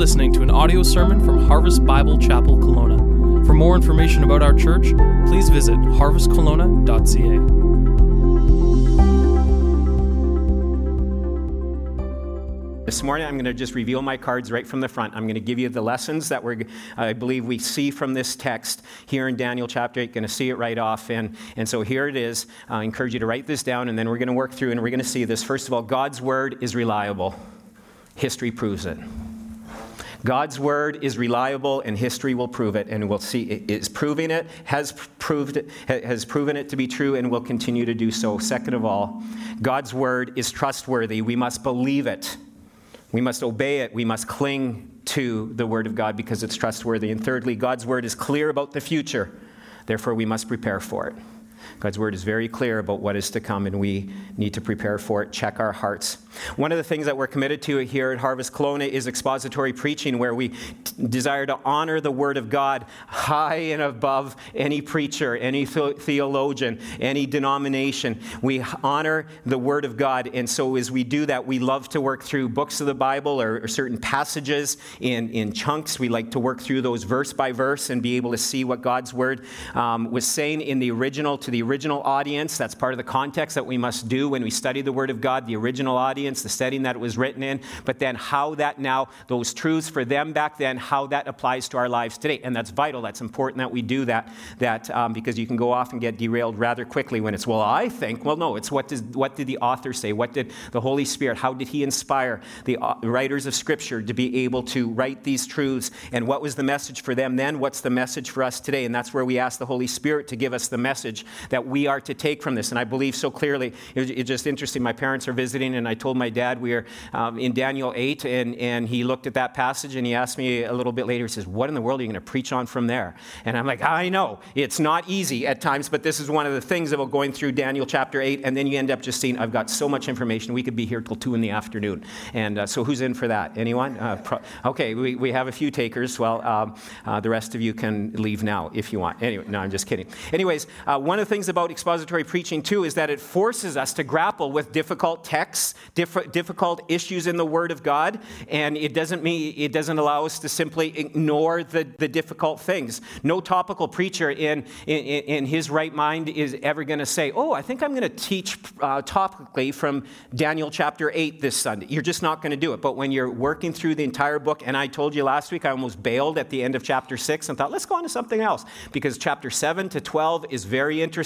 listening to an audio sermon from Harvest Bible Chapel Kelowna. For more information about our church, please visit harvestkelowna.ca. This morning, I'm going to just reveal my cards right from the front. I'm going to give you the lessons that we're, I believe we see from this text here in Daniel chapter 8. Going to see it right off. And, and so here it is. I encourage you to write this down, and then we're going to work through and we're going to see this. First of all, God's word is reliable, history proves it. God's word is reliable and history will prove it and we'll see it is proving it has proved it, has proven it to be true and will continue to do so second of all God's word is trustworthy we must believe it we must obey it. We must cling to the Word of God because it's trustworthy. And thirdly, God's Word is clear about the future. Therefore, we must prepare for it. God's word is very clear about what is to come, and we need to prepare for it, check our hearts. One of the things that we're committed to here at Harvest Kelowna is expository preaching, where we t- desire to honor the word of God high and above any preacher, any th- theologian, any denomination. We honor the word of God, and so as we do that, we love to work through books of the Bible or, or certain passages in, in chunks. We like to work through those verse by verse and be able to see what God's word um, was saying in the original to the original audience. That's part of the context that we must do when we study the Word of God, the original audience, the setting that it was written in, but then how that now, those truths for them back then, how that applies to our lives today. And that's vital. That's important that we do that, that um, because you can go off and get derailed rather quickly when it's, well, I think, well, no, it's what, does, what did the author say? What did the Holy Spirit, how did he inspire the uh, writers of Scripture to be able to write these truths? And what was the message for them then? What's the message for us today? And that's where we ask the Holy Spirit to give us the message that we are to take from this. And I believe so clearly. It just interesting. My parents are visiting, and I told my dad we are um, in Daniel 8, and, and he looked at that passage and he asked me a little bit later, he says, What in the world are you going to preach on from there? And I'm like, I know. It's not easy at times, but this is one of the things about going through Daniel chapter 8, and then you end up just seeing, I've got so much information. We could be here till 2 in the afternoon. And uh, so who's in for that? Anyone? Uh, pro- okay, we, we have a few takers. Well, um, uh, the rest of you can leave now if you want. Anyway, no, I'm just kidding. Anyways, uh, one of the things about expository preaching, too, is that it forces us to grapple with difficult texts, diff- difficult issues in the Word of God, and it doesn't mean it doesn't allow us to simply ignore the, the difficult things. No topical preacher in, in, in his right mind is ever going to say, Oh, I think I'm going to teach uh, topically from Daniel chapter 8 this Sunday. You're just not going to do it. But when you're working through the entire book, and I told you last week, I almost bailed at the end of chapter 6 and thought, let's go on to something else, because chapter 7 to 12 is very interesting.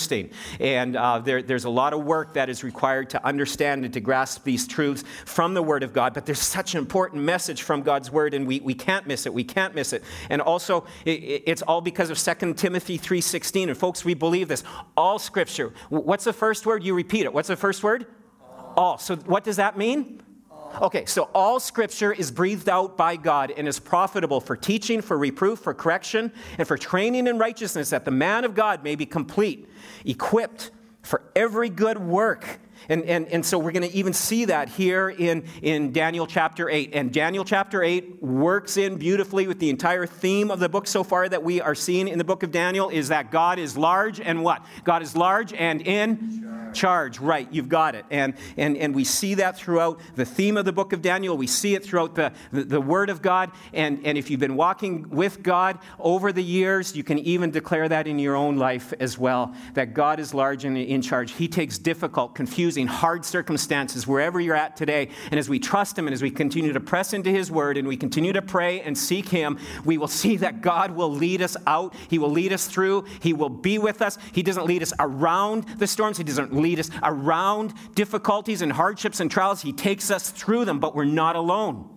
And uh, there, there's a lot of work that is required to understand and to grasp these truths from the Word of God. But there's such an important message from God's Word, and we, we can't miss it. We can't miss it. And also, it, it's all because of 2 Timothy 3.16. And folks, we believe this. All Scripture. What's the first word? You repeat it. What's the first word? All. So what does that mean? Okay, so all scripture is breathed out by God and is profitable for teaching, for reproof, for correction, and for training in righteousness, that the man of God may be complete, equipped for every good work. And, and, and so we're going to even see that here in, in Daniel chapter 8. And Daniel chapter 8 works in beautifully with the entire theme of the book so far that we are seeing in the book of Daniel is that God is large and what? God is large and in charge. Right, you've got it. And, and, and we see that throughout the theme of the book of Daniel. We see it throughout the, the, the Word of God. And, and if you've been walking with God over the years, you can even declare that in your own life as well that God is large and in charge. He takes difficult, confusing, hard circumstances wherever you're at today. And as we trust Him and as we continue to press into His Word and we continue to pray and seek Him, we will see that God will lead us out. He will lead us through. He will be with us. He doesn't lead us around the storms. He doesn't lead us around difficulties and hardships and trials. He takes us through them, but we're not alone.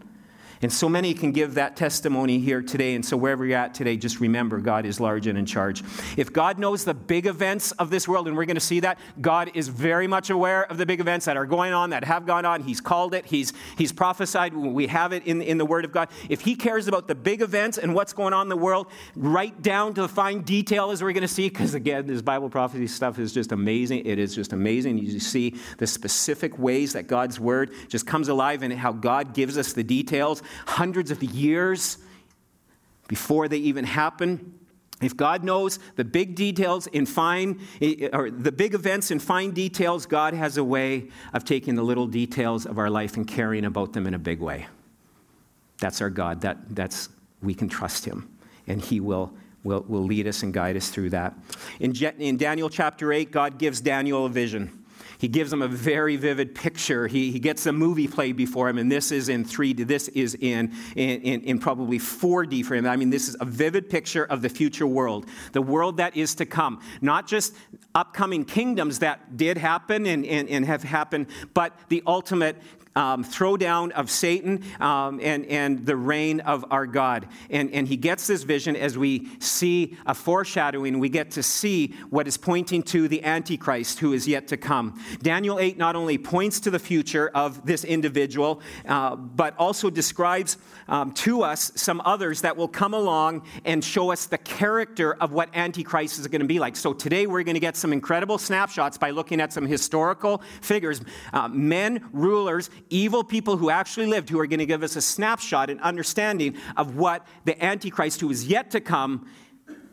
And so many can give that testimony here today. And so, wherever you're at today, just remember God is large and in charge. If God knows the big events of this world, and we're going to see that, God is very much aware of the big events that are going on, that have gone on. He's called it, He's, he's prophesied. We have it in, in the Word of God. If He cares about the big events and what's going on in the world, right down to the fine detail, as we're going to see, because again, this Bible prophecy stuff is just amazing. It is just amazing. You see the specific ways that God's Word just comes alive and how God gives us the details hundreds of years before they even happen. If God knows the big details in fine, eh, or the big events in fine details, God has a way of taking the little details of our life and caring about them in a big way. That's our God. That, that's, we can trust him, and he will, will, will lead us and guide us through that. In, in Daniel chapter 8, God gives Daniel a vision. He gives him a very vivid picture. He, he gets a movie played before him, and this is in 3D. This is in, in, in, probably 4D for him. I mean, this is a vivid picture of the future world, the world that is to come. Not just upcoming kingdoms that did happen and, and, and have happened, but the ultimate um, throwdown of Satan um, and, and the reign of our God. And, and he gets this vision as we see a foreshadowing. We get to see what is pointing to the Antichrist who is yet to come. Daniel 8 not only points to the future of this individual, uh, but also describes um, to us some others that will come along and show us the character of what Antichrist is going to be like. So today we're going to get some incredible snapshots by looking at some historical figures, uh, men, rulers, evil people who actually lived, who are going to give us a snapshot and understanding of what the Antichrist who is yet to come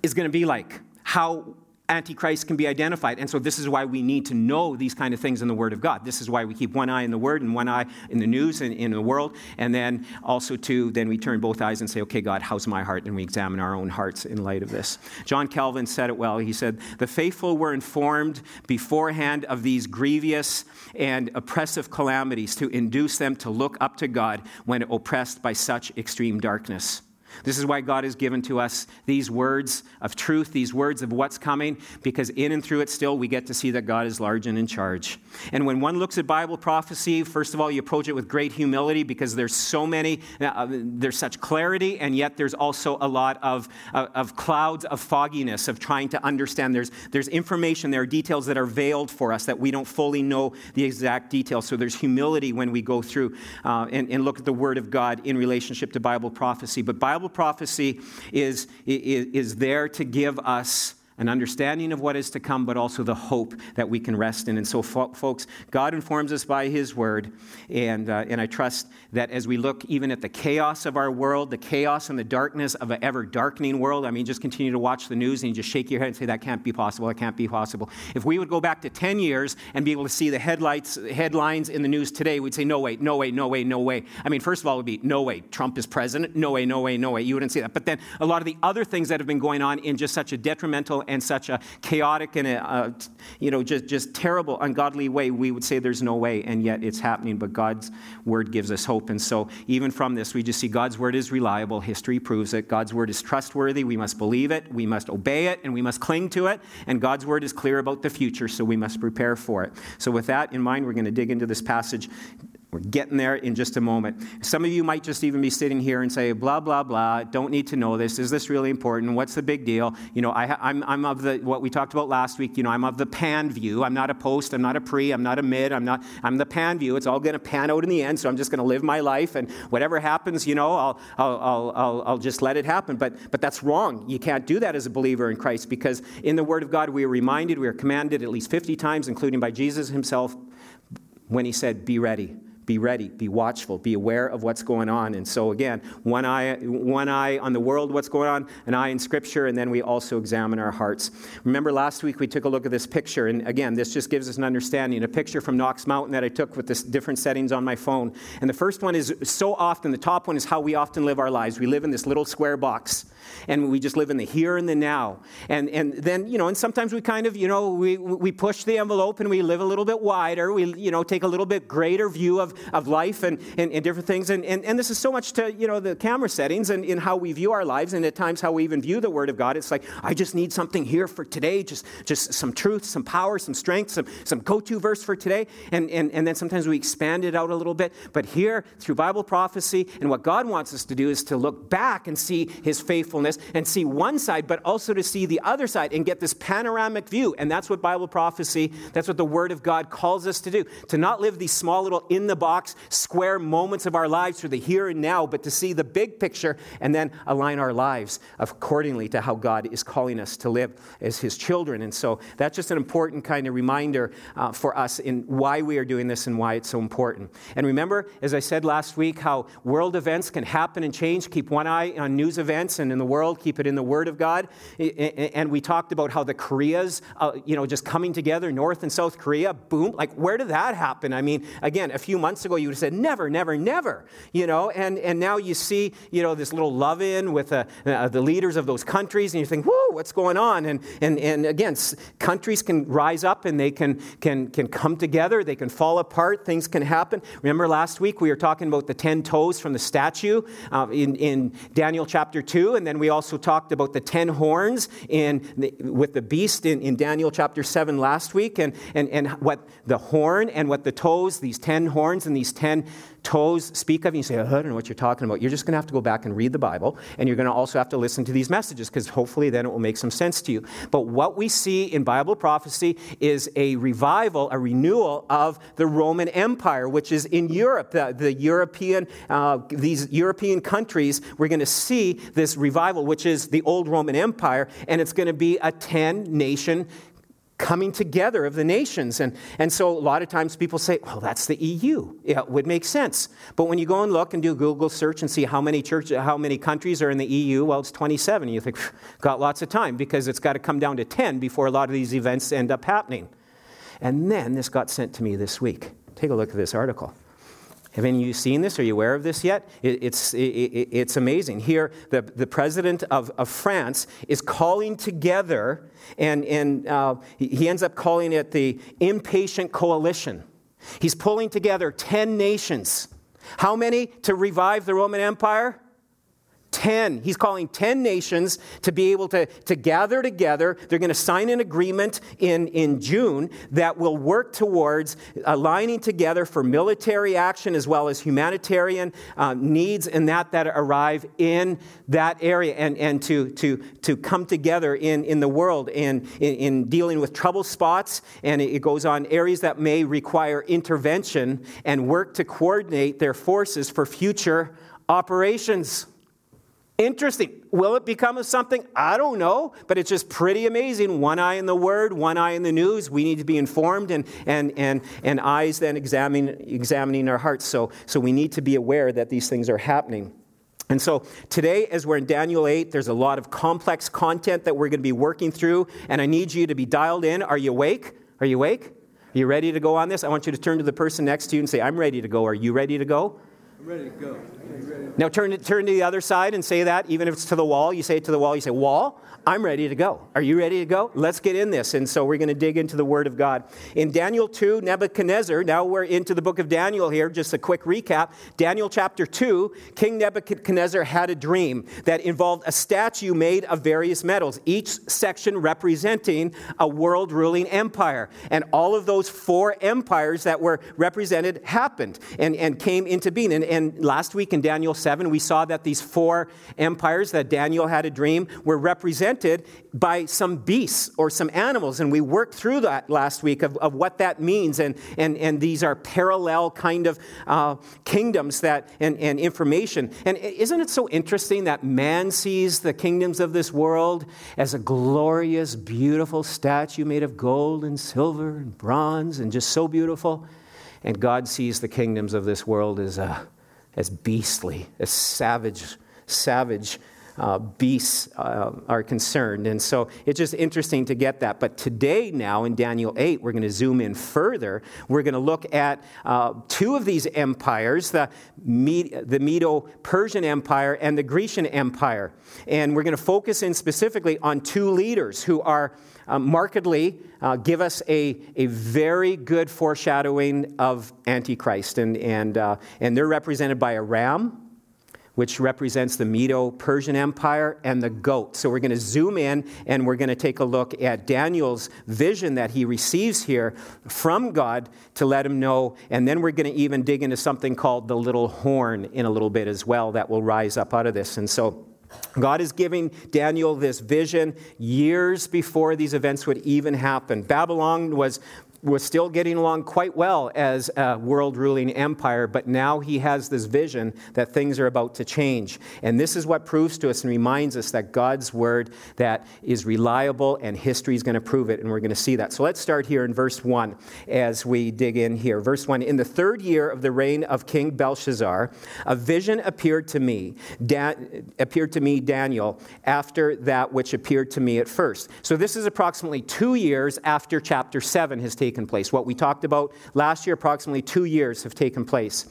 is going to be like. How Antichrist can be identified. And so this is why we need to know these kind of things in the Word of God. This is why we keep one eye in the Word and one eye in the news and in the world. And then also to then we turn both eyes and say, okay, God, how's my heart? And we examine our own hearts in light of this. John Calvin said it well. He said, the faithful were informed beforehand of these grievous and oppressive calamities to induce them to look up to God when oppressed by such extreme darkness. This is why God has given to us these words of truth, these words of what's coming, because in and through it still we get to see that God is large and in charge. And when one looks at Bible prophecy, first of all, you approach it with great humility because there's so many, uh, there's such clarity, and yet there's also a lot of, uh, of clouds of fogginess of trying to understand. There's, there's information, there are details that are veiled for us that we don't fully know the exact details. So there's humility when we go through uh, and, and look at the Word of God in relationship to Bible prophecy. But Bible Bible prophecy is, is, is there to give us an understanding of what is to come, but also the hope that we can rest in. And so, folks, God informs us by His Word. And, uh, and I trust that as we look even at the chaos of our world, the chaos and the darkness of an ever darkening world, I mean, just continue to watch the news and you just shake your head and say, that can't be possible, that can't be possible. If we would go back to 10 years and be able to see the headlights, headlines in the news today, we'd say, no way, no way, no way, no way. I mean, first of all, it would be, no way, Trump is president, no way, no way, no way. You wouldn't see that. But then a lot of the other things that have been going on in just such a detrimental and such a chaotic and a, a, you know just, just terrible ungodly way we would say there's no way and yet it's happening. But god's word gives us hope. And so even from this we just see god's word is reliable. History proves it. God's word is trustworthy. We must believe it. We must obey it and we must cling to it. And god's word is clear about the future so we must prepare for it. So with that in mind we're going to dig into this passage we're getting there in just a moment. Some of you might just even be sitting here and say, blah, blah, blah, don't need to know this. Is this really important? What's the big deal? You know, I, am I'm, I'm of the, what we talked about last week, you know, I'm of the pan view. I'm not a post, I'm not a pre, I'm not a mid, I'm not, I'm the pan view. It's all going to pan out in the end, so I'm just going to live my life, and whatever happens, you know, I'll, I'll, I'll, I'll, I'll just let it happen. But, but that's wrong. You can't do that as a believer in Christ because in the Word of God, we are reminded, we are commanded at least 50 times, including by Jesus himself, when he said, Be ready be ready, be watchful, be aware of what's going on. And so, again, one eye, one eye on the world, what's going on, an eye in Scripture, and then we also examine our hearts. Remember last week we took a look at this picture, and again, this just gives us an understanding. A picture from Knox Mountain that I took with this different settings on my phone. And the first one is so often, the top one is how we often live our lives. We live in this little square box and we just live in the here and the now. And, and then, you know, and sometimes we kind of, you know, we, we push the envelope and we live a little bit wider. We, you know, take a little bit greater view of, of life and, and, and different things. And, and, and this is so much to, you know, the camera settings and in how we view our lives and at times how we even view the Word of God. It's like, I just need something here for today, just, just some truth, some power, some strength, some, some go-to verse for today. And, and, and then sometimes we expand it out a little bit. But here, through Bible prophecy and what God wants us to do is to look back and see His faithfulness and see one side, but also to see the other side and get this panoramic view. And that's what Bible prophecy, that's what the Word of God calls us to do. To not live these small little in the box, square moments of our lives for the here and now, but to see the big picture and then align our lives accordingly to how God is calling us to live as His children. And so that's just an important kind of reminder uh, for us in why we are doing this and why it's so important. And remember, as I said last week, how world events can happen and change. Keep one eye on news events and in the world world, keep it in the Word of God. And we talked about how the Koreas, uh, you know, just coming together, North and South Korea, boom. Like, where did that happen? I mean, again, a few months months ago, you would have said, never, never, never, you know, and, and now you see, you know, this little love in with uh, uh, the leaders of those countries, and you think, whoa, what's going on? And, and, and again, countries can rise up and they can, can, can come together, they can fall apart, things can happen. Remember last week we were talking about the 10 toes from the statue uh, in, in Daniel chapter 2, and then we also talked about the 10 horns in, with the beast in, in Daniel chapter 7 last week, and, and, and what the horn and what the toes, these 10 horns and these 10 toes speak of, and you say, oh, I don't know what you're talking about. You're just going to have to go back and read the Bible, and you're going to also have to listen to these messages because hopefully then it will make some sense to you. But what we see in Bible prophecy is a revival, a renewal of the Roman Empire, which is in Europe. The, the European, uh, these European countries, we're going to see this revival, which is the old Roman Empire, and it's going to be a 10 nation coming together of the nations. And, and so a lot of times people say, well, that's the EU. Yeah, it would make sense. But when you go and look and do a Google search and see how many church, how many countries are in the EU, well, it's 27. You think, got lots of time because it's got to come down to 10 before a lot of these events end up happening. And then this got sent to me this week. Take a look at this article. Have any of you seen this? Are you aware of this yet? It, it's, it, it's amazing. Here, the, the president of, of France is calling together, and, and uh, he ends up calling it the Impatient Coalition. He's pulling together 10 nations. How many to revive the Roman Empire? 10. He's calling 10 nations to be able to, to gather together. They're going to sign an agreement in, in June that will work towards aligning together for military action as well as humanitarian uh, needs and that that arrive in that area and, and to, to, to come together in, in the world in, in, in dealing with trouble spots. And it goes on areas that may require intervention and work to coordinate their forces for future operations. Interesting. Will it become something? I don't know, but it's just pretty amazing. One eye in the Word, one eye in the news. We need to be informed and, and, and, and eyes then examining, examining our hearts. So, so we need to be aware that these things are happening. And so today, as we're in Daniel 8, there's a lot of complex content that we're going to be working through, and I need you to be dialed in. Are you awake? Are you awake? Are you ready to go on this? I want you to turn to the person next to you and say, I'm ready to go. Are you ready to go? Ready to go. Ready? Now turn, turn to the other side and say that, even if it's to the wall. You say it to the wall. You say, Wall, I'm ready to go. Are you ready to go? Let's get in this. And so we're going to dig into the Word of God. In Daniel 2, Nebuchadnezzar, now we're into the book of Daniel here, just a quick recap. Daniel chapter 2, King Nebuchadnezzar had a dream that involved a statue made of various metals, each section representing a world ruling empire. And all of those four empires that were represented happened and, and came into being. And, and last week in Daniel 7, we saw that these four empires that Daniel had a dream were represented represented by some beasts or some animals. And we worked through that last week of, of what that means. And, and, and these are parallel kind of uh, kingdoms that, and, and information. And isn't it so interesting that man sees the kingdoms of this world as a glorious, beautiful statue made of gold and silver and bronze and just so beautiful? And God sees the kingdoms of this world as, uh, as beastly, as savage, savage uh, beasts uh, are concerned. And so it's just interesting to get that. But today, now in Daniel 8, we're going to zoom in further. We're going to look at uh, two of these empires the, the Medo Persian Empire and the Grecian Empire. And we're going to focus in specifically on two leaders who are uh, markedly uh, give us a, a very good foreshadowing of Antichrist. And, and, uh, and they're represented by a ram which represents the Medo Persian Empire, and the goat. So we're going to zoom in and we're going to take a look at Daniel's vision that he receives here from God to let him know. And then we're going to even dig into something called the little horn in a little bit as well that will rise up out of this. And so God is giving Daniel this vision years before these events would even happen. Babylon was was still getting along quite well as a world ruling empire, but now he has this vision that things are about to change. And this is what proves to us and reminds us that God's word that is reliable and history is going to prove it, and we're going to see that. So let's start here in verse 1 as we dig in here. Verse 1 In the third year of the reign of King Belshazzar, a vision appeared to me, appeared to me, Daniel, after that which appeared to me at first. So this is approximately two years after chapter 7 has taken taken place. What we talked about last year, approximately two years have taken place.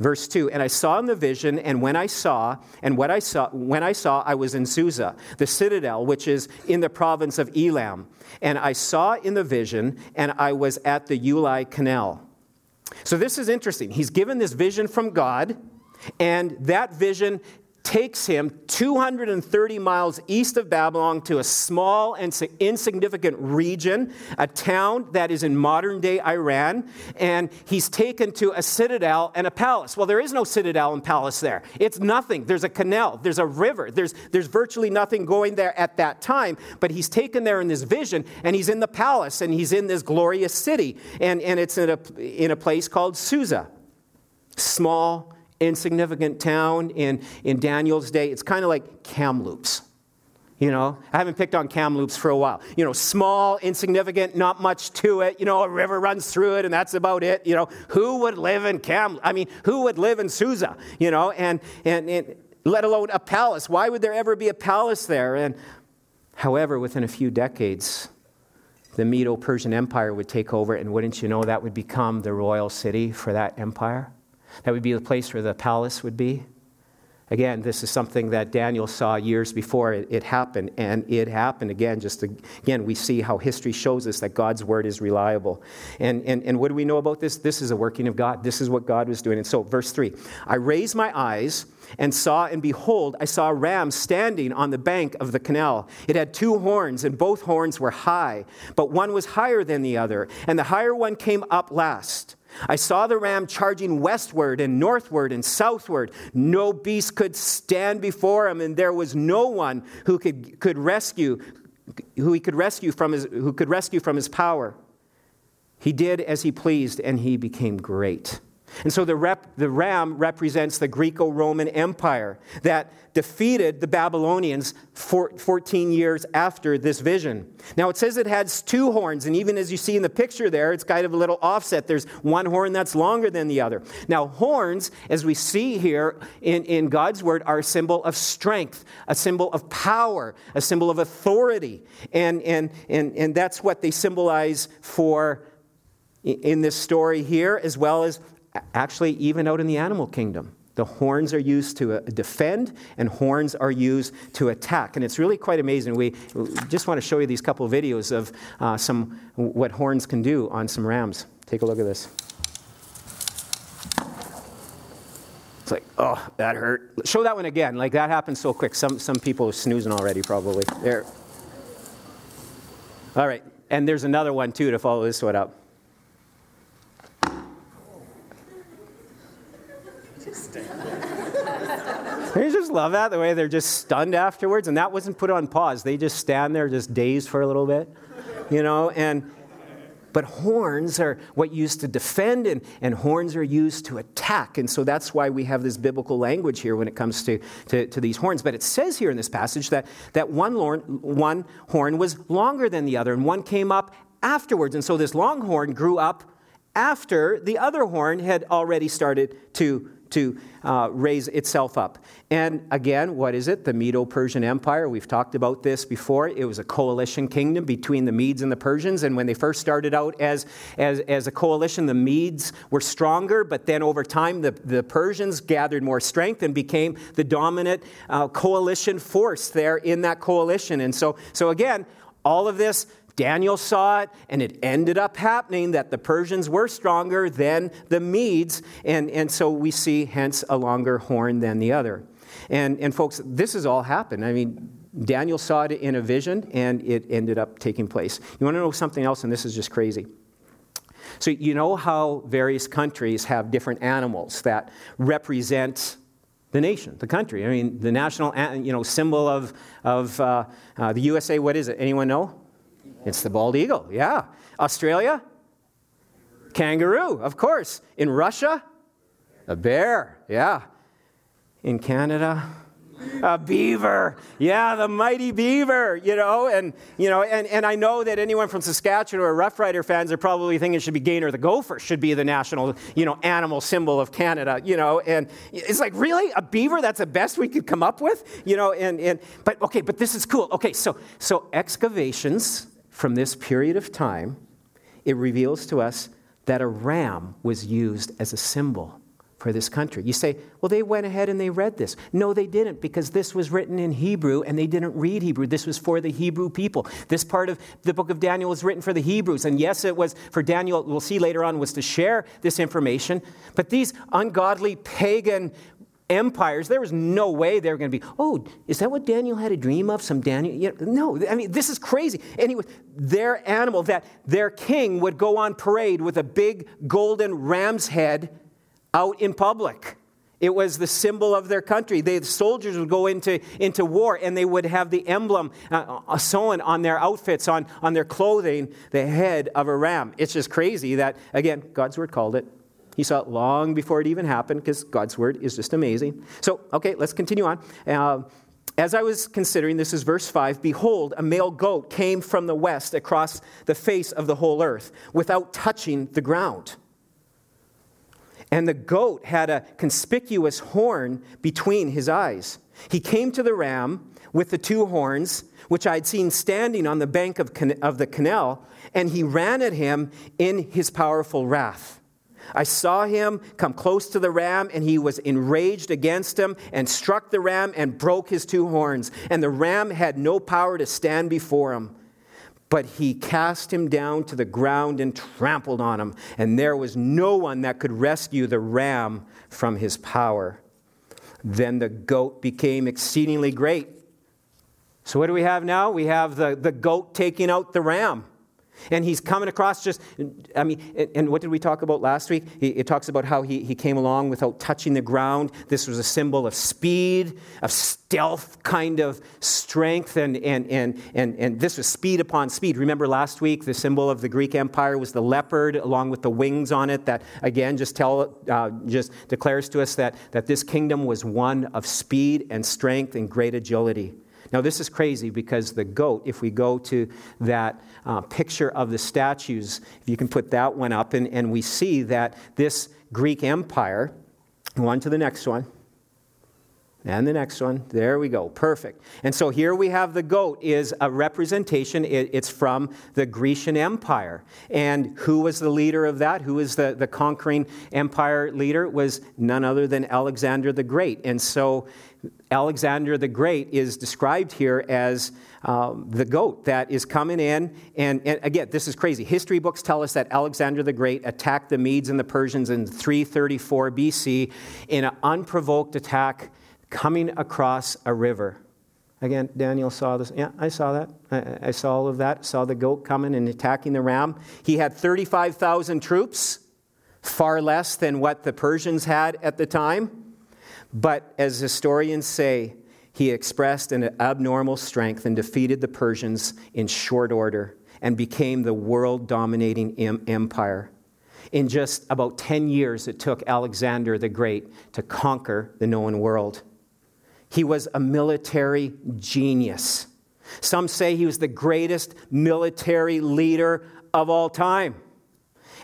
Verse 2 And I saw in the vision, and when I saw, and what I saw, when I saw, I was in Susa, the citadel, which is in the province of Elam. And I saw in the vision, and I was at the Ulai Canal. So this is interesting. He's given this vision from God, and that vision takes him 230 miles east of Babylon to a small and insignificant region, a town that is in modern day Iran, and he's taken to a citadel and a palace. Well, there is no citadel and palace there. It's nothing. There's a canal, there's a river, there's, there's virtually nothing going there at that time, but he's taken there in this vision, and he's in the palace, and he's in this glorious city, and, and it's in a, in a place called Susa. Small, insignificant town in, in Daniel's day. It's kind of like Kamloops. You know, I haven't picked on Kamloops for a while. You know, small, insignificant, not much to it. You know, a river runs through it, and that's about it. You know, who would live in Kamloops? I mean, who would live in Susa? You know, and, and, and let alone a palace. Why would there ever be a palace there? And however, within a few decades, the Medo Persian Empire would take over, and wouldn't you know that would become the royal city for that empire? That would be the place where the palace would be. Again, this is something that Daniel saw years before it, it, happened, and it happened again. Just again, we see how history shows us that God's word is reliable. And, and, and what do we know about this? This is a working of God. This is what God was doing. And so, verse 3 I raised my eyes and saw, and behold, I saw a ram standing on the bank of the canal. It had two horns, and both horns were high, but one was higher than the other, and the higher one came up last. I saw the ram charging westward and northward and southward. No beast could stand before him, and there was no one who could, could rescue, who he could rescue from his, who could rescue from his power. He did as he pleased, and he became great. And so the, rep, the ram represents the Greco Roman Empire that defeated the Babylonians 14 years after this vision. Now it says it has two horns, and even as you see in the picture there, it's kind of a little offset. There's one horn that's longer than the other. Now, horns, as we see here in, in God's word, are a symbol of strength, a symbol of power, a symbol of authority. And, and, and, and that's what they symbolize for in this story here, as well as actually, even out in the animal kingdom. The horns are used to uh, defend, and horns are used to attack. And it's really quite amazing. We just want to show you these couple of videos of uh, some what horns can do on some rams. Take a look at this. It's like, oh, that hurt. Show that one again. Like that happens so quick. Some some people are snoozing already, probably. There. All right, and there's another one too to follow this one up. I just love that, the way they're just stunned afterwards. And that wasn't put on pause. They just stand there, just dazed for a little bit, you know? And, but horns are what used to defend, and, and horns are used to attack. And so that's why we have this biblical language here when it comes to, to, to these horns. But it says here in this passage that, that one, one horn was longer than the other, and one came up afterwards. And so this long horn grew up after the other horn had already started to to uh, raise itself up. And again, what is it? The Medo Persian Empire. We've talked about this before. It was a coalition kingdom between the Medes and the Persians. And when they first started out as, as, as a coalition, the Medes were stronger, but then over time, the, the Persians gathered more strength and became the dominant uh, coalition force there in that coalition. And so, so again, all of this Daniel saw it, and it ended up happening that the Persians were stronger than the Medes, and, and so we see, hence, a longer horn than the other. And, and folks, this has all happened. I mean, Daniel saw it in a vision, and it ended up taking place. You want to know something else, and this is just crazy. So, you know how various countries have different animals that represent the nation, the country. I mean, the national you know, symbol of, of uh, uh, the USA, what is it? Anyone know? It's the bald eagle, yeah. Australia? Kangaroo, of course. In Russia? A bear, yeah. In Canada? A beaver. Yeah, the mighty beaver, you know, and you know, and, and I know that anyone from Saskatchewan or Rough Rider fans are probably thinking it should be Gainer the gopher should be the national, you know, animal symbol of Canada, you know, and it's like, really? A beaver? That's the best we could come up with? You know, and, and but okay, but this is cool. Okay, so so excavations from this period of time it reveals to us that a ram was used as a symbol for this country. You say, well, they went ahead and they read this. No, they didn't, because this was written in Hebrew and they didn't read Hebrew. This was for the Hebrew people. This part of the book of Daniel was written for the Hebrews. And yes, it was for Daniel, we'll see later on, was to share this information. But these ungodly pagan empires, there was no way they were going to be, oh, is that what Daniel had a dream of? Some Daniel? Yeah, no, I mean, this is crazy. Anyway, their animal, that their king would go on parade with a big golden ram's head out in public. It was the symbol of their country. They, the soldiers would go into, into war and they would have the emblem uh, uh, sewn on their outfits, on, on their clothing, the head of a ram. It's just crazy that, again, God's word called it. He saw it long before it even happened because God's word is just amazing. So, okay, let's continue on. Uh, as I was considering, this is verse 5 Behold, a male goat came from the west across the face of the whole earth without touching the ground. And the goat had a conspicuous horn between his eyes. He came to the ram with the two horns, which I had seen standing on the bank of, of the canal, and he ran at him in his powerful wrath. I saw him come close to the ram, and he was enraged against him and struck the ram and broke his two horns. And the ram had no power to stand before him. But he cast him down to the ground and trampled on him, and there was no one that could rescue the ram from his power. Then the goat became exceedingly great. So, what do we have now? We have the, the goat taking out the ram. And he's coming across just, I mean, and what did we talk about last week? It talks about how he, he came along without touching the ground. This was a symbol of speed, of stealth kind of strength, and, and, and, and, and this was speed upon speed. Remember last week, the symbol of the Greek Empire was the leopard along with the wings on it, that again just, tell, uh, just declares to us that, that this kingdom was one of speed and strength and great agility. Now, this is crazy because the goat, if we go to that uh, picture of the statues, if you can put that one up, and, and we see that this Greek empire, go on to the next one. And the next one. There we go. Perfect. And so here we have the goat is a representation. It's from the Grecian Empire. And who was the leader of that? Who was the, the conquering empire leader? It was none other than Alexander the Great. And so Alexander the Great is described here as um, the goat that is coming in. And, and, again, this is crazy. History books tell us that Alexander the Great attacked the Medes and the Persians in 334 BC in an unprovoked attack coming across a river. Again, Daniel saw this. Yeah, I saw that. I, I saw all of that. Saw the goat coming and attacking the ram. He had 35,000 troops, far less than what the Persians had at the time. But as historians say, he expressed an abnormal strength and defeated the Persians in short order and became the world dominating empire. In just about 10 years, it took Alexander the Great to conquer the known world. He was a military genius. Some say he was the greatest military leader of all time.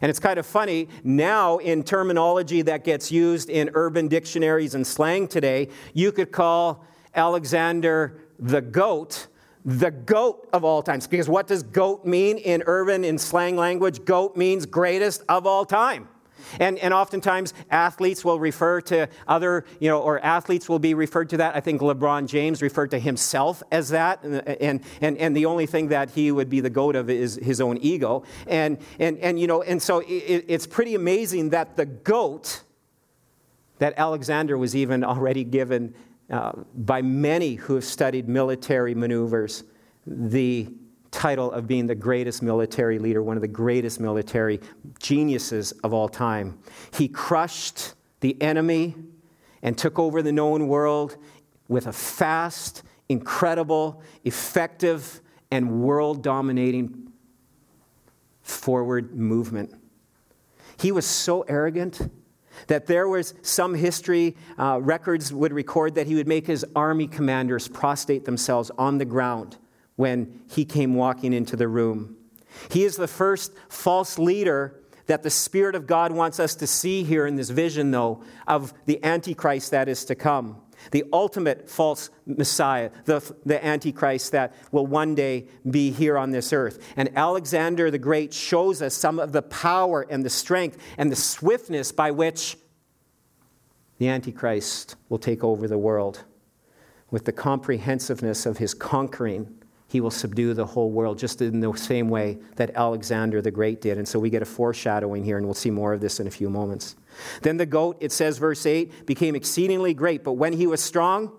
And it's kind of funny, now in terminology that gets used in urban dictionaries and slang today, you could call Alexander the goat the goat of all times. Because what does goat mean in urban, in slang language? Goat means greatest of all time. And, and oftentimes athletes will refer to other, you know, or athletes will be referred to that. I think LeBron James referred to himself as that. And, and, and the only thing that he would be the goat of is his own ego. And, and, and you know, and so it, it's pretty amazing that the goat that Alexander was even already given uh, by many who have studied military maneuvers the title of being the greatest military leader, one of the greatest military geniuses of all time. He crushed the enemy and took over the known world with a fast, incredible, effective, and world dominating forward movement. He was so arrogant that there was some history uh, records would record that he would make his army commanders prostrate themselves on the ground when he came walking into the room. He is the first false leader that the Spirit of God wants us to see here in this vision, though, of the Antichrist that is to come. The ultimate false Messiah, the, the Antichrist that will one day be here on this earth. And Alexander the Great shows us some of the power and the strength and the swiftness by which the Antichrist will take over the world with the comprehensiveness of his conquering he will subdue the whole world, just in the same way that Alexander the Great did. And so we get a foreshadowing here, and we'll see more of this in a few moments. Then the goat, it says, verse 8, became exceedingly great, but when he was strong,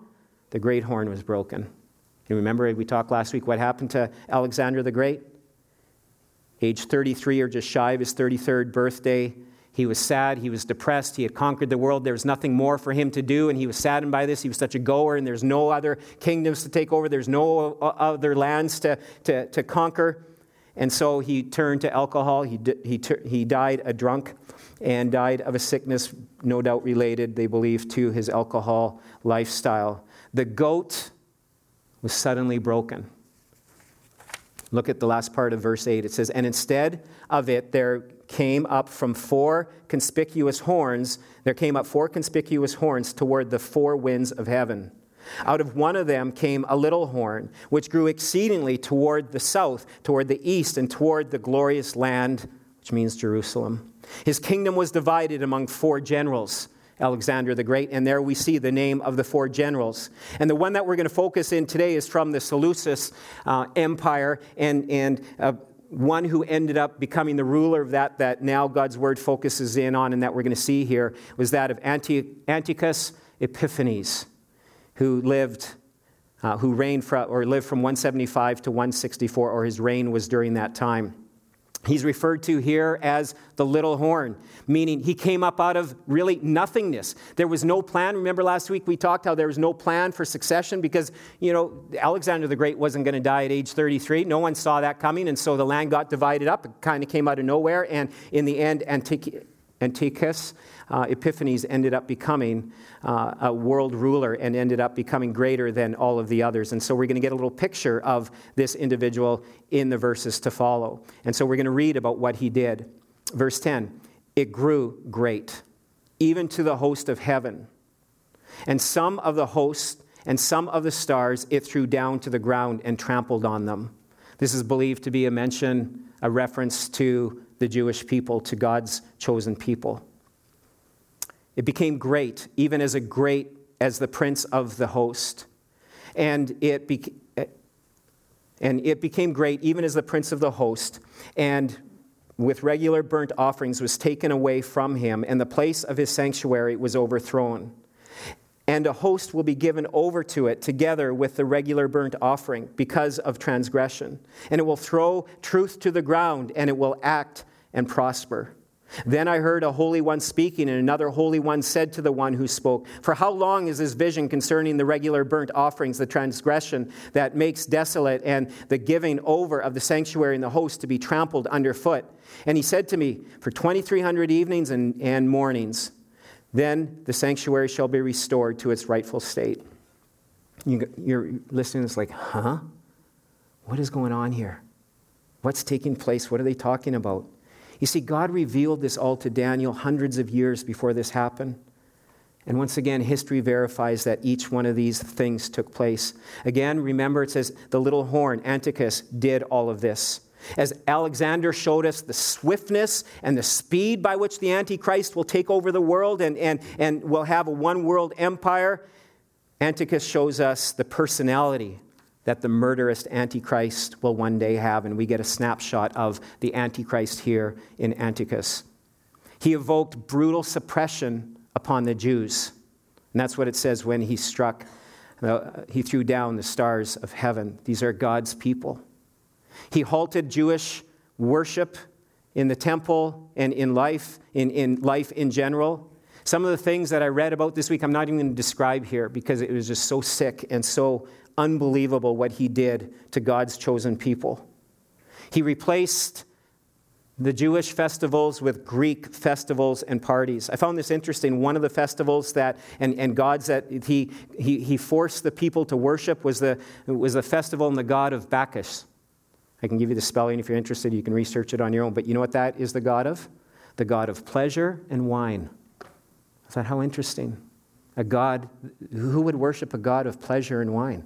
the great horn was broken. You remember we talked last week what happened to Alexander the Great? Age 33 or just shy of his 33rd birthday, he was sad. He was depressed. He had conquered the world. There was nothing more for him to do, and he was saddened by this. He was such a goer, and there's no other kingdoms to take over, there's no other lands to, to, to conquer. And so he turned to alcohol. He, he, he died a drunk and died of a sickness, no doubt related, they believe, to his alcohol lifestyle. The goat was suddenly broken. Look at the last part of verse 8. It says, And instead of it, there came up from four conspicuous horns, there came up four conspicuous horns toward the four winds of heaven. Out of one of them came a little horn, which grew exceedingly toward the south, toward the east, and toward the glorious land, which means Jerusalem. His kingdom was divided among four generals. Alexander the Great, and there we see the name of the four generals. And the one that we're going to focus in today is from the Seleucus uh, Empire, and, and uh, one who ended up becoming the ruler of that, that now God's word focuses in on, and that we're going to see here, was that of Antiochus Epiphanes, who lived, uh, who reigned for, or lived from 175 to 164, or his reign was during that time. He's referred to here as the little horn, meaning he came up out of really nothingness. There was no plan. Remember last week we talked how there was no plan for succession because, you know, Alexander the Great wasn't going to die at age 33. No one saw that coming, and so the land got divided up. It kind of came out of nowhere, and in the end, Antiochus uh, Epiphanes ended up becoming uh, a world ruler and ended up becoming greater than all of the others. And so we're going to get a little picture of this individual in the verses to follow. And so we're going to read about what he did. Verse 10 It grew great, even to the host of heaven. And some of the host and some of the stars it threw down to the ground and trampled on them. This is believed to be a mention, a reference to the Jewish people, to God's chosen people. It became great, even as a great as the prince of the host. And it, be, and it became great, even as the prince of the host. And with regular burnt offerings was taken away from him, and the place of his sanctuary was overthrown. And a host will be given over to it together with the regular burnt offering because of transgression. And it will throw truth to the ground, and it will act and prosper. Then I heard a holy one speaking, and another holy one said to the one who spoke, For how long is this vision concerning the regular burnt offerings, the transgression that makes desolate, and the giving over of the sanctuary and the host to be trampled underfoot? And he said to me, For 2,300 evenings and, and mornings, then the sanctuary shall be restored to its rightful state. You, you're listening this like, huh? What is going on here? What's taking place? What are they talking about? You see, God revealed this all to Daniel hundreds of years before this happened. And once again, history verifies that each one of these things took place. Again, remember it says the little horn, Antiochus, did all of this. As Alexander showed us the swiftness and the speed by which the Antichrist will take over the world and, and, and will have a one world empire, Antiochus shows us the personality that the murderous Antichrist will one day have, and we get a snapshot of the Antichrist here in Antiochus. He evoked brutal suppression upon the Jews, and that's what it says when he struck, he threw down the stars of heaven. These are God's people. He halted Jewish worship in the temple and in life, in, in life in general. Some of the things that I read about this week, I'm not even going to describe here because it was just so sick and so unbelievable what he did to God's chosen people. He replaced the Jewish festivals with Greek festivals and parties. I found this interesting. One of the festivals that, and, and gods that he, he, he forced the people to worship was the, was the festival and the god of Bacchus. I can give you the spelling if you're interested. You can research it on your own. But you know what that is the god of? the God of pleasure and wine. I thought, how interesting. A God, who would worship a God of pleasure and wine?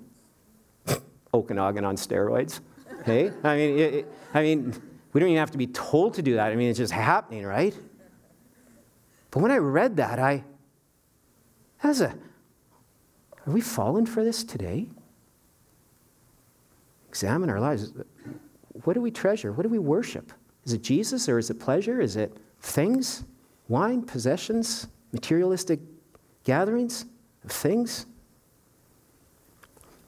Okanagan on steroids. Hey? I mean, it, I mean, we don't even have to be told to do that. I mean, it's just happening, right? But when I read that, I, as a, are we fallen for this today? Examine our lives. What do we treasure? What do we worship? Is it Jesus or is it pleasure? Is it things, wine, possessions, materialistic gatherings of things?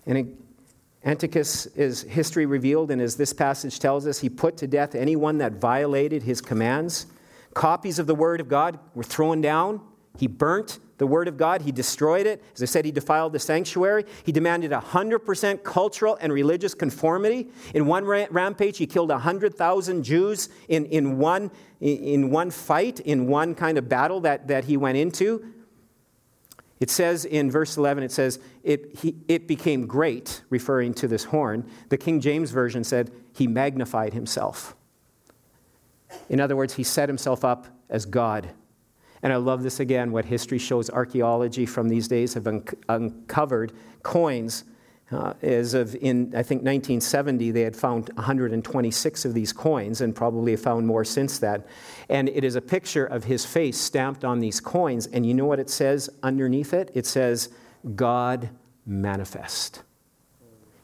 And Antiochus is history revealed, and as this passage tells us, he put to death anyone that violated his commands. Copies of the Word of God were thrown down. He burnt the Word of God. He destroyed it. As I said, he defiled the sanctuary. He demanded 100% cultural and religious conformity. In one rampage, he killed 100,000 Jews in, in, one, in one fight, in one kind of battle that, that he went into. It says in verse 11, it says, it, he, it became great, referring to this horn. The King James Version said, he magnified himself. In other words, he set himself up as God. And I love this again what history shows archaeology from these days have un- uncovered coins. Uh, as of in, I think, 1970, they had found 126 of these coins and probably found more since that. And it is a picture of his face stamped on these coins. And you know what it says underneath it? It says, God manifest.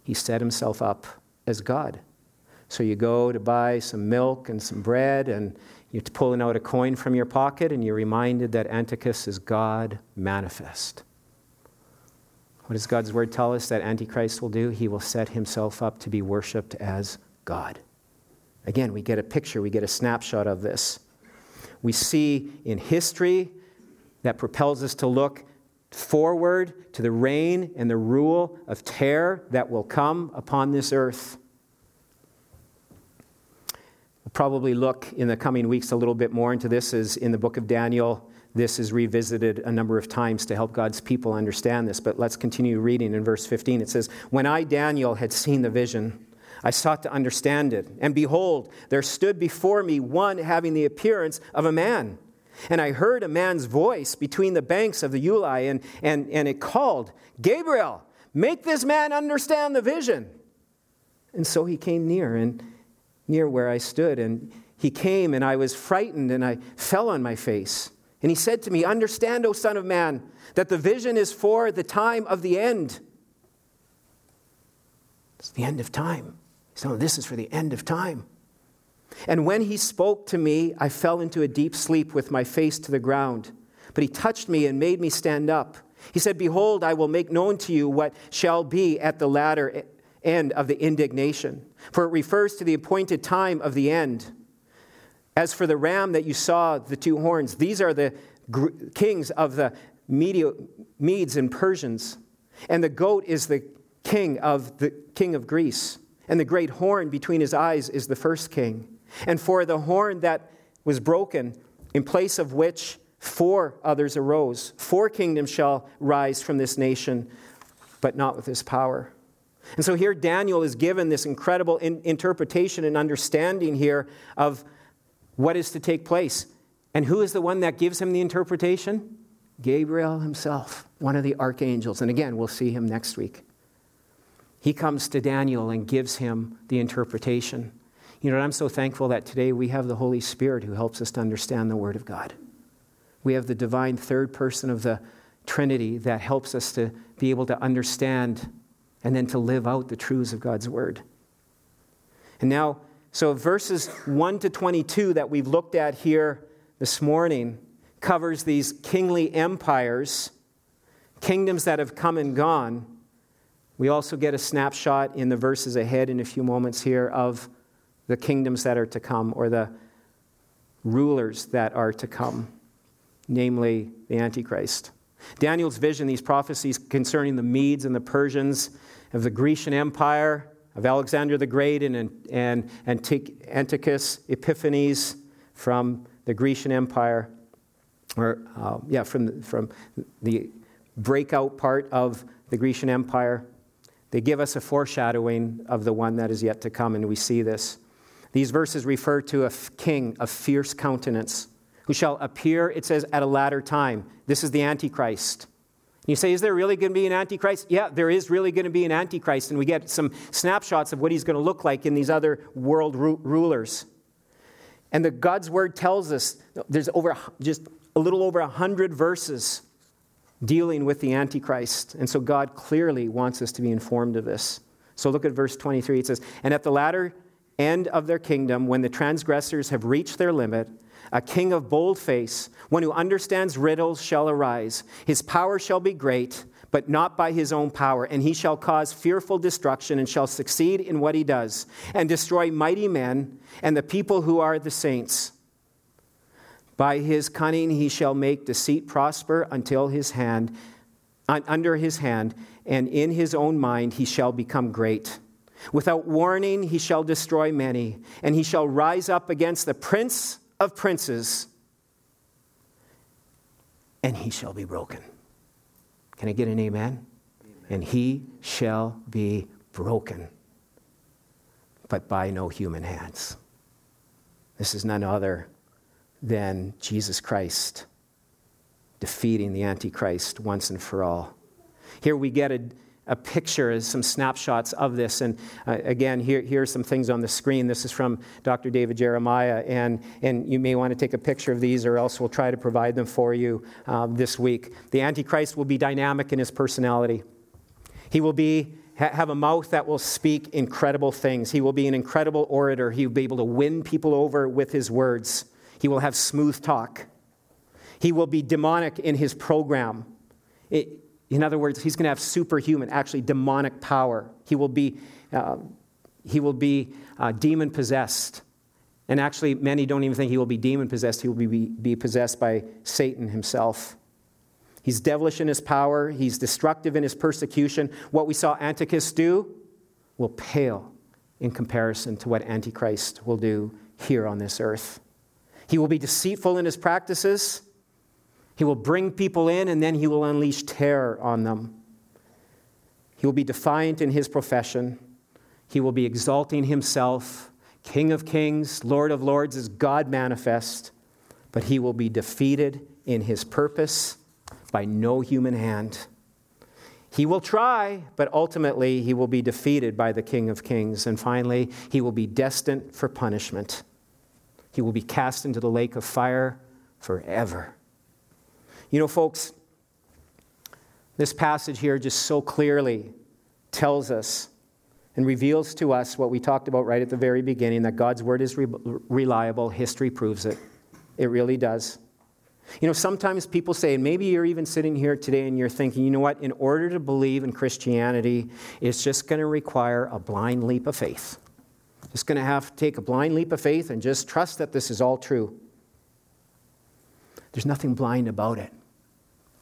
He set himself up as God. So you go to buy some milk and some bread, and you're pulling out a coin from your pocket, and you're reminded that Antiochus is God manifest. What does God's word tell us that Antichrist will do? He will set himself up to be worshiped as God. Again, we get a picture, we get a snapshot of this. We see in history that propels us to look forward to the reign and the rule of terror that will come upon this earth. We'll probably look in the coming weeks a little bit more into this as in the book of Daniel. This is revisited a number of times to help God's people understand this. But let's continue reading in verse 15. It says, When I, Daniel, had seen the vision, I sought to understand it. And behold, there stood before me one having the appearance of a man. And I heard a man's voice between the banks of the Ulai, and, and, and it called, Gabriel, make this man understand the vision. And so he came near, and near where I stood. And he came, and I was frightened, and I fell on my face. And he said to me, Understand, O Son of Man, that the vision is for the time of the end. It's the end of time. So this is for the end of time. And when he spoke to me, I fell into a deep sleep with my face to the ground. But he touched me and made me stand up. He said, Behold, I will make known to you what shall be at the latter end of the indignation, for it refers to the appointed time of the end. As for the ram that you saw, the two horns, these are the gr- kings of the Medes and Persians. And the goat is the king of the king of Greece. And the great horn between his eyes is the first king. And for the horn that was broken, in place of which four others arose, four kingdoms shall rise from this nation, but not with this power. And so here Daniel is given this incredible in- interpretation and understanding here of what is to take place. And who is the one that gives him the interpretation? Gabriel himself, one of the archangels. And again, we'll see him next week. He comes to Daniel and gives him the interpretation. You know, I'm so thankful that today we have the Holy Spirit who helps us to understand the Word of God. We have the divine third person of the Trinity that helps us to be able to understand and then to live out the truths of God's word. And now, so verses 1 to 22 that we've looked at here this morning covers these kingly empires, kingdoms that have come and gone. We also get a snapshot in the verses ahead in a few moments here of the kingdoms that are to come or the rulers that are to come, namely the Antichrist. Daniel's vision, these prophecies concerning the Medes and the Persians, of the Grecian Empire, of Alexander the Great and, and Antiochus Epiphanes from the Grecian Empire, or uh, yeah, from the, from the breakout part of the Grecian Empire. They give us a foreshadowing of the one that is yet to come, and we see this. These verses refer to a king of fierce countenance who shall appear, it says, at a latter time. This is the Antichrist. You say, is there really going to be an Antichrist? Yeah, there is really going to be an Antichrist, and we get some snapshots of what he's going to look like in these other world ru- rulers. And the God's word tells us there's over just a little over 100 verses dealing with the Antichrist. And so God clearly wants us to be informed of this. So look at verse 23. It says, And at the latter end of their kingdom, when the transgressors have reached their limit, a king of bold face, one who understands riddles, shall arise. His power shall be great, but not by his own power. And he shall cause fearful destruction and shall succeed in what he does, and destroy mighty men and the people who are the saints. By his cunning he shall make deceit prosper until his hand, under his hand, and in his own mind he shall become great. Without warning he shall destroy many, and he shall rise up against the prince of princes, and he shall be broken. Can I get an amen? amen? And he shall be broken, but by no human hands. This is none other than Jesus Christ defeating the Antichrist once and for all. Here we get a, a picture, is some snapshots of this. And uh, again, here, here are some things on the screen. This is from Dr. David Jeremiah. And, and you may want to take a picture of these, or else we'll try to provide them for you um, this week. The Antichrist will be dynamic in his personality. He will be have a mouth that will speak incredible things. He will be an incredible orator. He will be able to win people over with his words. He will have smooth talk. He will be demonic in his program. It, in other words, he's going to have superhuman, actually demonic power. He will be, uh, he will be uh, demon possessed. And actually, many don't even think he will be demon possessed. He will be, be possessed by Satan himself. He's devilish in his power, he's destructive in his persecution. What we saw Antiochus do will pale in comparison to what Antichrist will do here on this earth. He will be deceitful in his practices. He will bring people in and then he will unleash terror on them. He will be defiant in his profession. He will be exalting himself, King of kings, Lord of lords, as God manifest. But he will be defeated in his purpose by no human hand. He will try, but ultimately he will be defeated by the King of Kings. And finally, he will be destined for punishment. He will be cast into the lake of fire forever. You know, folks, this passage here just so clearly tells us and reveals to us what we talked about right at the very beginning that God's word is re- reliable. History proves it. It really does. You know, sometimes people say, and maybe you're even sitting here today and you're thinking, you know what, in order to believe in Christianity, it's just going to require a blind leap of faith. Just going to have to take a blind leap of faith and just trust that this is all true. There's nothing blind about it.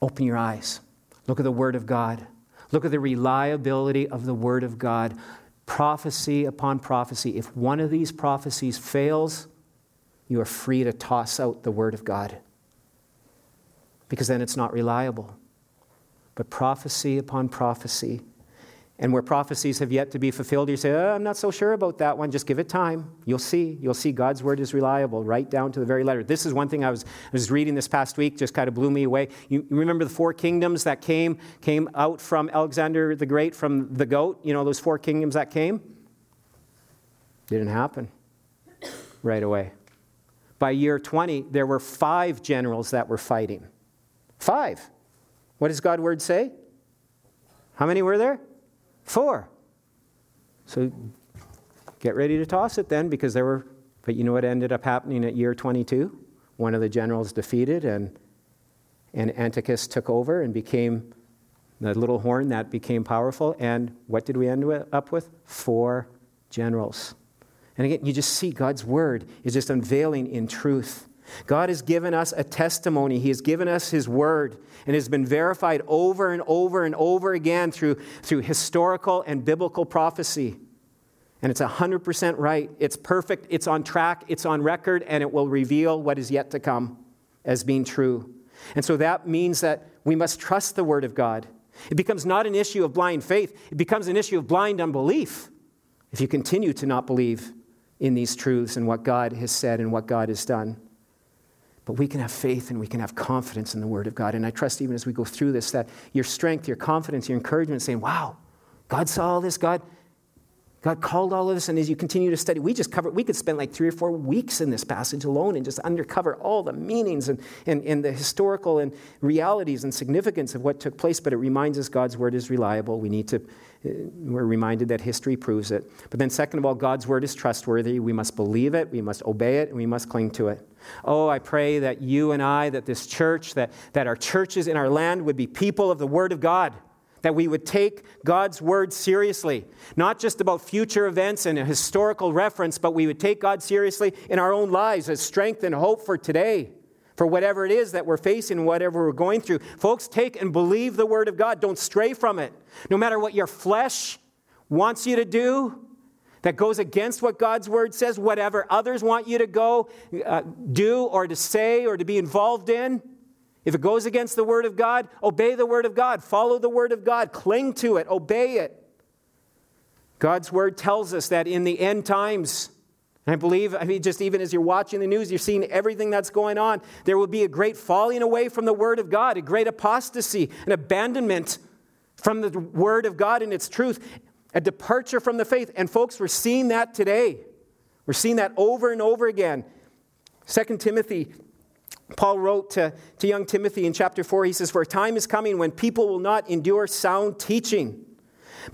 Open your eyes. Look at the Word of God. Look at the reliability of the Word of God. Prophecy upon prophecy. If one of these prophecies fails, you are free to toss out the Word of God because then it's not reliable. But prophecy upon prophecy and where prophecies have yet to be fulfilled, you say, oh, I'm not so sure about that one. Just give it time. You'll see. You'll see God's word is reliable, right down to the very letter. This is one thing I was, I was reading this past week, just kind of blew me away. You, you remember the four kingdoms that came, came out from Alexander the Great, from the goat? You know, those four kingdoms that came? Didn't happen right away. By year 20, there were five generals that were fighting. Five. What does God's word say? How many were there? Four. So get ready to toss it then because there were, but you know what ended up happening at year 22? One of the generals defeated and, and Antiochus took over and became the little horn that became powerful. And what did we end up with? Four generals. And again, you just see God's word is just unveiling in truth. God has given us a testimony. He has given us His word and has been verified over and over and over again through, through historical and biblical prophecy. And it's 100% right. It's perfect. It's on track. It's on record. And it will reveal what is yet to come as being true. And so that means that we must trust the word of God. It becomes not an issue of blind faith, it becomes an issue of blind unbelief if you continue to not believe in these truths and what God has said and what God has done. But we can have faith and we can have confidence in the Word of God. And I trust even as we go through this that your strength, your confidence, your encouragement, saying, wow, God saw all this, God God called all of us, and as you continue to study, we just cover, we could spend like three or four weeks in this passage alone and just uncover all the meanings and, and, and the historical and realities and significance of what took place. But it reminds us God's word is reliable. We need to, uh, we're reminded that history proves it. But then, second of all, God's word is trustworthy. We must believe it, we must obey it, and we must cling to it. Oh, I pray that you and I, that this church, that, that our churches in our land would be people of the word of God that we would take God's word seriously, not just about future events and a historical reference, but we would take God seriously in our own lives as strength and hope for today, for whatever it is that we're facing, whatever we're going through. Folks, take and believe the word of God. Don't stray from it. No matter what your flesh wants you to do, that goes against what God's word says, whatever others want you to go uh, do or to say or to be involved in. If it goes against the Word of God, obey the Word of God. Follow the Word of God. Cling to it. Obey it. God's Word tells us that in the end times, I believe, I mean, just even as you're watching the news, you're seeing everything that's going on. There will be a great falling away from the Word of God, a great apostasy, an abandonment from the Word of God and its truth, a departure from the faith. And folks, we're seeing that today. We're seeing that over and over again. 2 Timothy Paul wrote to, to young Timothy in chapter 4, he says, For a time is coming when people will not endure sound teaching,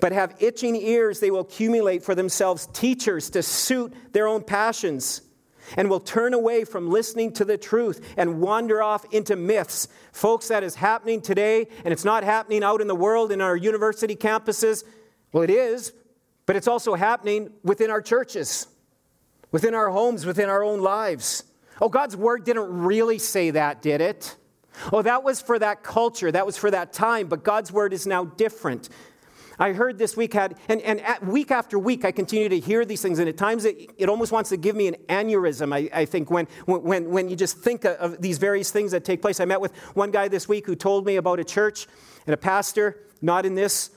but have itching ears they will accumulate for themselves teachers to suit their own passions, and will turn away from listening to the truth and wander off into myths. Folks, that is happening today, and it's not happening out in the world in our university campuses. Well, it is, but it's also happening within our churches, within our homes, within our own lives. Oh, God's word didn't really say that, did it? Oh, that was for that culture, that was for that time, but God's word is now different. I heard this week had, and, and week after week, I continue to hear these things, and at times it, it almost wants to give me an aneurysm, I, I think, when, when, when you just think of these various things that take place. I met with one guy this week who told me about a church and a pastor, not in this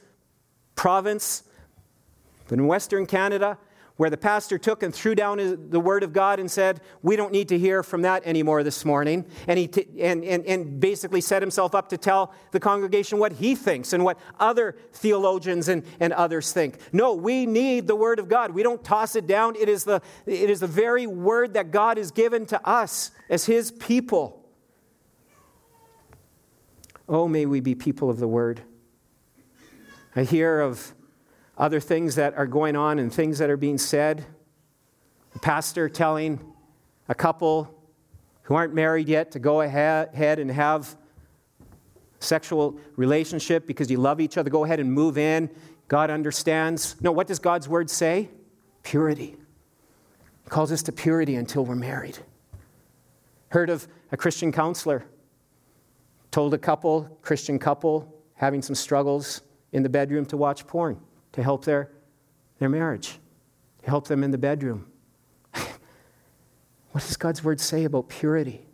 province, but in Western Canada, where the pastor took and threw down his, the word of God and said, We don't need to hear from that anymore this morning. And, he t- and, and, and basically set himself up to tell the congregation what he thinks and what other theologians and, and others think. No, we need the word of God. We don't toss it down. It is, the, it is the very word that God has given to us as his people. Oh, may we be people of the word. I hear of other things that are going on and things that are being said. The pastor telling a couple who aren't married yet to go ahead and have sexual relationship because you love each other. Go ahead and move in. God understands. No, what does God's word say? Purity. He calls us to purity until we're married. Heard of a Christian counselor told a couple, Christian couple, having some struggles in the bedroom to watch porn to help their, their marriage, to help them in the bedroom. what does God's word say about purity?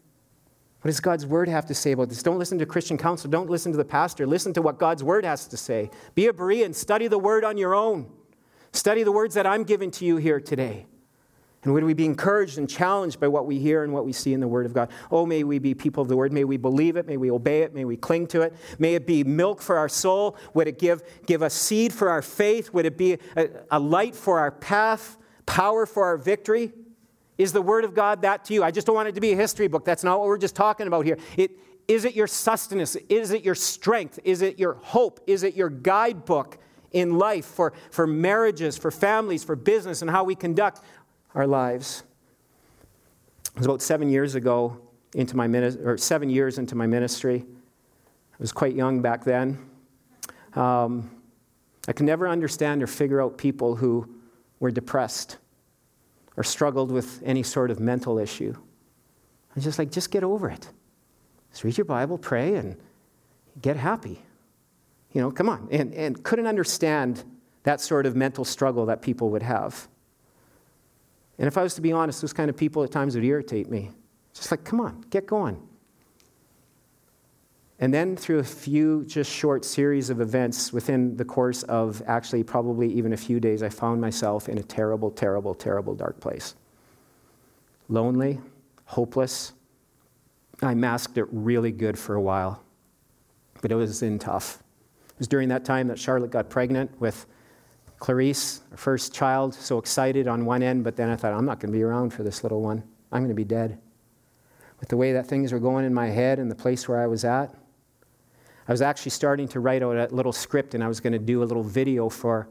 What does God's word have to say about this? Don't listen to Christian counsel. Don't listen to the pastor. Listen to what God's word has to say. Be a Berean. Study the word on your own. Study the words that I'm giving to you here today. And would we be encouraged and challenged by what we hear and what we see in the Word of God? Oh, may we be people of the Word. May we believe it. May we obey it. May we cling to it. May it be milk for our soul. Would it give, give us seed for our faith? Would it be a, a light for our path, power for our victory? Is the Word of God that to you? I just don't want it to be a history book. That's not what we're just talking about here. It, is it your sustenance? Is it your strength? Is it your hope? Is it your guidebook in life for, for marriages, for families, for business, and how we conduct our lives. It was about seven years ago into my ministry, or seven years into my ministry. I was quite young back then. Um, I could never understand or figure out people who were depressed or struggled with any sort of mental issue. I was just like, just get over it. Just read your Bible, pray, and get happy. You know, come on. And, and couldn't understand that sort of mental struggle that people would have. And if I was to be honest, those kind of people at times would irritate me. Just like, come on, get going. And then through a few just short series of events within the course of actually probably even a few days, I found myself in a terrible, terrible, terrible dark place. Lonely, hopeless, I masked it really good for a while, but it was in tough. It was during that time that Charlotte got pregnant with Clarice, our first child, so excited on one end, but then I thought, I'm not going to be around for this little one. I'm going to be dead. With the way that things were going in my head and the place where I was at, I was actually starting to write out a little script and I was going to do a little video for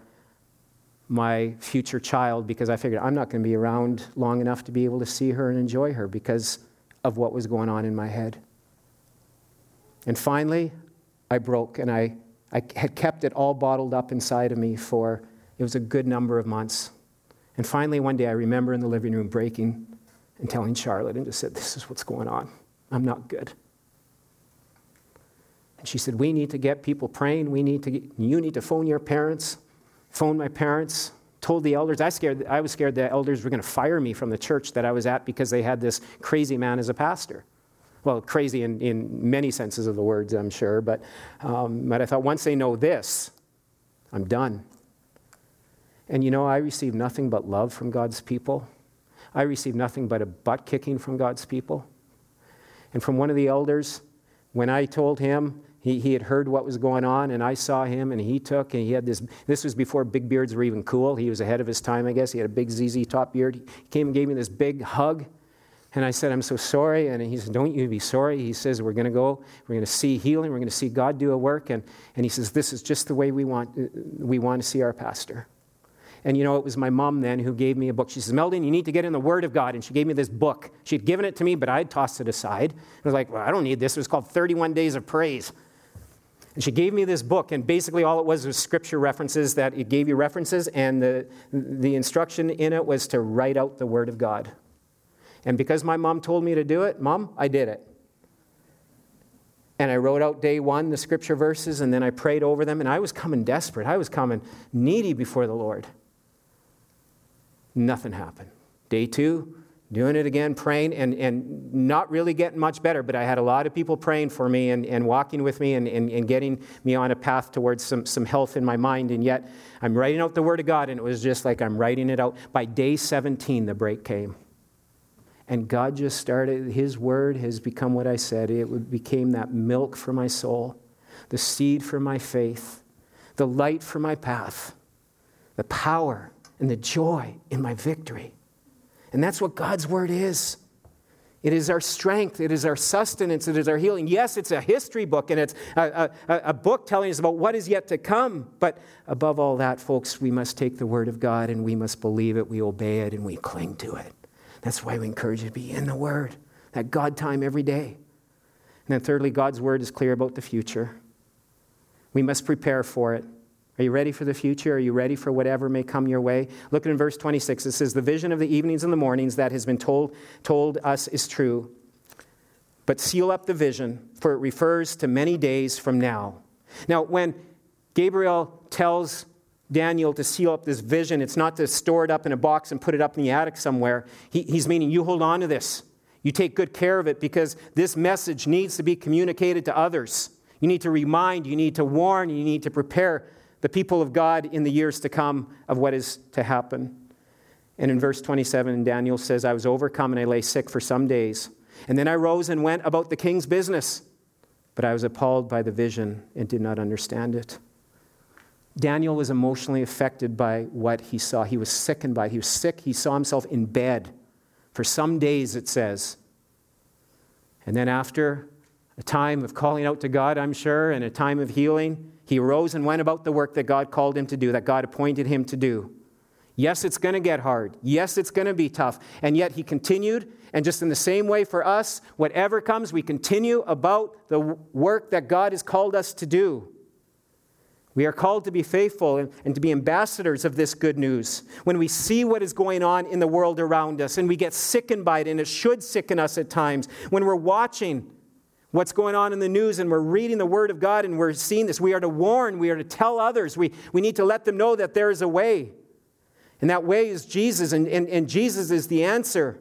my future child because I figured I'm not going to be around long enough to be able to see her and enjoy her because of what was going on in my head. And finally, I broke and I, I had kept it all bottled up inside of me for it was a good number of months. And finally, one day, I remember in the living room breaking and telling Charlotte and just said, This is what's going on. I'm not good. And she said, We need to get people praying. We need to get, you need to phone your parents, phone my parents, told the elders. I, scared, I was scared the elders were going to fire me from the church that I was at because they had this crazy man as a pastor. Well, crazy in, in many senses of the words, I'm sure. But, um, but I thought once they know this, I'm done. And you know, I receive nothing but love from God's people. I receive nothing but a butt kicking from God's people. And from one of the elders, when I told him, he, he had heard what was going on, and I saw him, and he took, and he had this. This was before big beards were even cool. He was ahead of his time, I guess. He had a big ZZ top beard. He came and gave me this big hug. And I said, I'm so sorry. And he said, Don't you be sorry. He says, We're going to go. We're going to see healing. We're going to see God do a work. And, and he says, This is just the way we want, we want to see our pastor. And you know, it was my mom then who gave me a book. She says, Meldon, you need to get in the Word of God. And she gave me this book. She had given it to me, but I had tossed it aside. I was like, well, I don't need this. It was called 31 Days of Praise. And she gave me this book, and basically all it was was scripture references that it gave you references, and the, the instruction in it was to write out the Word of God. And because my mom told me to do it, mom, I did it. And I wrote out day one the scripture verses, and then I prayed over them, and I was coming desperate. I was coming needy before the Lord. Nothing happened. Day two, doing it again, praying, and, and not really getting much better, but I had a lot of people praying for me and, and walking with me and, and, and getting me on a path towards some, some health in my mind. And yet, I'm writing out the Word of God, and it was just like I'm writing it out. By day 17, the break came. And God just started, His Word has become what I said. It became that milk for my soul, the seed for my faith, the light for my path, the power and the joy in my victory. And that's what God's word is. It is our strength. It is our sustenance. It is our healing. Yes, it's a history book and it's a, a, a, book telling us about what is yet to come. But above all that, folks, we must take the word of God and we must believe it, we obey it, and we cling to it. That's why we encourage you to be in the word, that God time every day. And then, thirdly, God's word is clear about the future. We must prepare for it. Are you ready for the future? Are you ready for whatever may come your way? Look at in verse 26. It says, The vision of the evenings and the mornings that has been told, told us is true. But seal up the vision, for it refers to many days from now. Now, when Gabriel tells Daniel to seal up this vision, it's not to store it up in a box and put it up in the attic somewhere. He, he's meaning you hold on to this. You take good care of it because this message needs to be communicated to others. You need to remind, you need to warn, you need to prepare the people of God in the years to come of what is to happen. And in verse 27, Daniel says, I was overcome and I lay sick for some days. And then I rose and went about the king's business. But I was appalled by the vision and did not understand it. Daniel was emotionally affected by what he saw. He was sickened by it. He was sick. He saw himself in bed for some days, it says. And then, after a time of calling out to God, I'm sure, and a time of healing, he arose and went about the work that God called him to do, that God appointed him to do. Yes, it's going to get hard. Yes, it's going to be tough. And yet he continued. And just in the same way for us, whatever comes, we continue about the work that God has called us to do. We are called to be faithful and, and, to be ambassadors of this good news. When we see what is going on in the world around us and we get sickened by it, and it should sicken us at times, when we're watching what's going on in the news and we're reading the Word of God and we're seeing this. We are to warn, we are to tell others, we, we need to let them know that there is a way. And that way is Jesus, and, and, and Jesus is the answer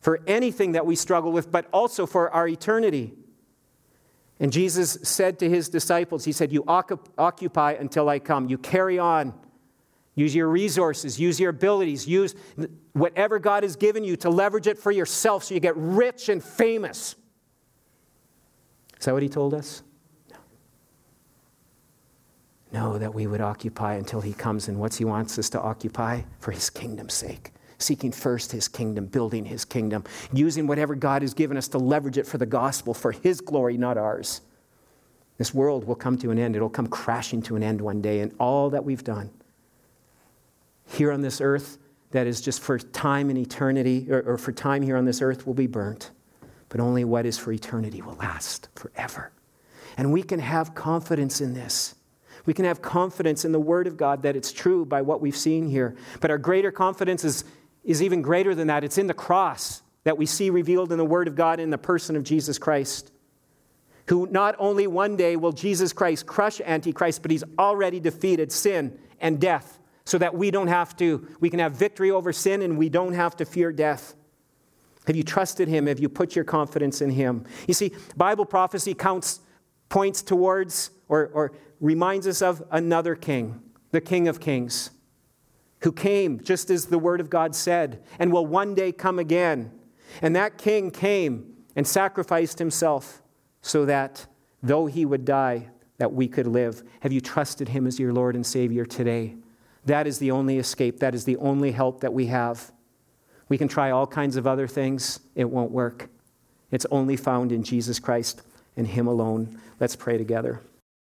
for anything that we struggle with, but also for our eternity. And Jesus said to his disciples, He said, You occupy until I come. You carry on. Use your resources, use your abilities, use whatever God has given you to leverage it for yourself so you get rich and famous. Is that what he told us? No. No, that we would occupy until he comes. And what's he wants us to occupy? For his kingdom's sake. Seeking first his kingdom, building his kingdom, using whatever God has given us to leverage it for the gospel, for his glory, not ours. This world will come to an end. It'll come crashing to an end one day. And all that we've done here on this earth, that is just for time and eternity, or, or for time here on this earth, will be burnt. But only what is for eternity will last forever. And we can have confidence in this. We can have confidence in the Word of God that it's true by what we've seen here. But our greater confidence is, is even greater than that. It's in the cross that we see revealed in the Word of God in the person of Jesus Christ who not only one day will Jesus Christ crush Antichrist, but he's already defeated sin and death so that we don't have to, we can have victory over sin and we don't have to fear death. Have you trusted him? Have you put your confidence in him? You see, Bible prophecy counts, points towards or, or reminds us of another king, the King of Kings, who came just as the Word of God said and will one day come again. And that king came and sacrificed himself so that though he would die, that we could live. Have you trusted him as your Lord and Savior today? That is the only escape. That is the only help that we have. We can try all kinds of other things, it won't work. It's only found in Jesus Christ and him alone. Let's pray together.